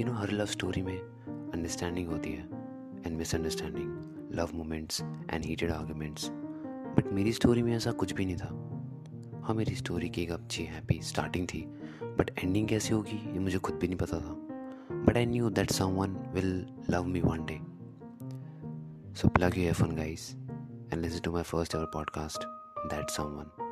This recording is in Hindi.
यू नो हर लव स्टोरी में अंडरस्टैंडिंग होती है and misunderstanding love moments and heated arguments but मेरी स्टोरी में ऐसा कुछ भी नहीं था। हाँ मेरी स्टोरी की एक अच्छी हैप्पी स्टार्टिंग थी बट एंडिंग कैसी होगी, ये मुझे खुद भी नहीं पता था। But I knew that someone will love me one day so plug you F and listen to my first ever podcast that someone